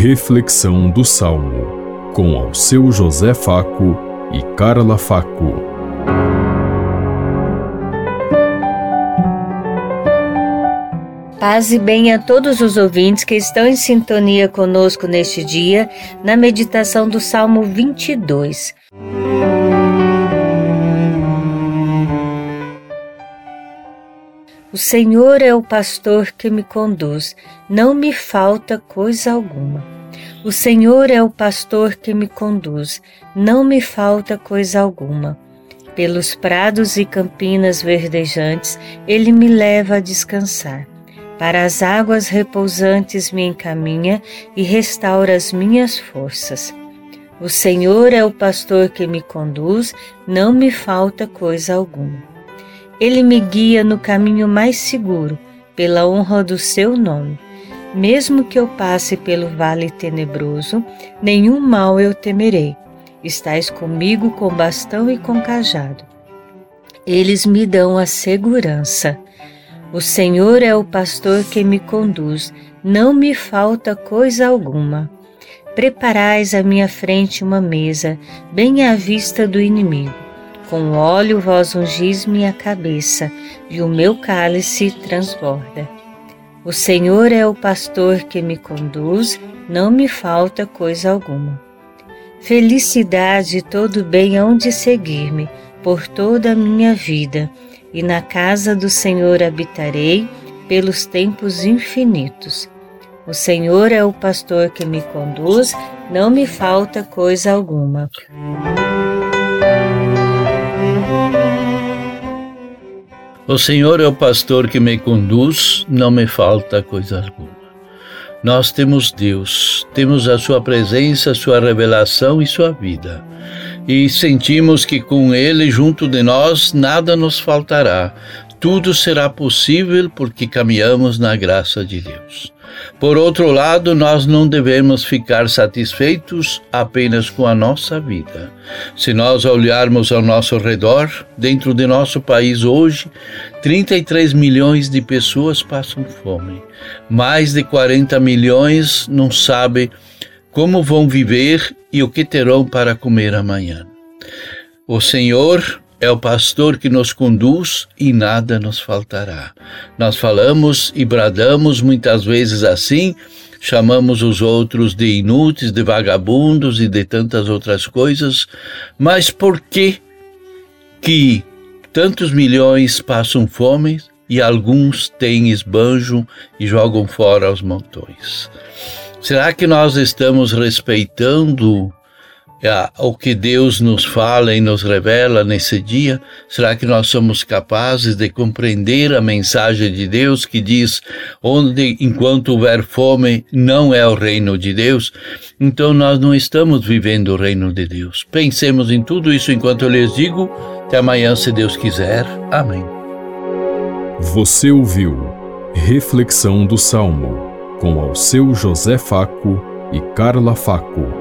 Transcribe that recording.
Reflexão do Salmo, com ao seu José Faco e Carla Faco. Paz e bem a todos os ouvintes que estão em sintonia conosco neste dia, na meditação do Salmo 22. O Senhor é o pastor que me conduz, não me falta coisa alguma. O Senhor é o pastor que me conduz, não me falta coisa alguma. Pelos prados e campinas verdejantes, ele me leva a descansar. Para as águas repousantes me encaminha e restaura as minhas forças. O Senhor é o pastor que me conduz, não me falta coisa alguma. Ele me guia no caminho mais seguro, pela honra do seu nome. Mesmo que eu passe pelo vale tenebroso, nenhum mal eu temerei. Estás comigo com bastão e com cajado. Eles me dão a segurança. O Senhor é o pastor que me conduz, não me falta coisa alguma. Preparais à minha frente uma mesa, bem à vista do inimigo. Com óleo vós ungis minha cabeça, e o meu cálice transborda. O Senhor é o pastor que me conduz, não me falta coisa alguma. Felicidade e todo bem hão de seguir-me por toda a minha vida, e na casa do Senhor habitarei pelos tempos infinitos. O Senhor é o pastor que me conduz, não me falta coisa alguma. O Senhor é o pastor que me conduz, não me falta coisa alguma. Nós temos Deus, temos a Sua presença, Sua revelação e Sua vida. E sentimos que com Ele junto de nós nada nos faltará. Tudo será possível porque caminhamos na graça de Deus. Por outro lado, nós não devemos ficar satisfeitos apenas com a nossa vida. Se nós olharmos ao nosso redor, dentro de nosso país hoje, 33 milhões de pessoas passam fome. Mais de 40 milhões não sabem como vão viver e o que terão para comer amanhã. O Senhor é o pastor que nos conduz e nada nos faltará. Nós falamos e bradamos muitas vezes assim, chamamos os outros de inúteis, de vagabundos e de tantas outras coisas, mas por que que tantos milhões passam fome e alguns têm esbanjo e jogam fora os montões? Será que nós estamos respeitando o que Deus nos fala e nos revela nesse dia? Será que nós somos capazes de compreender a mensagem de Deus que diz: onde enquanto houver fome, não é o reino de Deus? Então nós não estamos vivendo o reino de Deus. Pensemos em tudo isso enquanto eu lhes digo. Até amanhã, se Deus quiser. Amém. Você ouviu Reflexão do Salmo com ao seu José Faco e Carla Faco.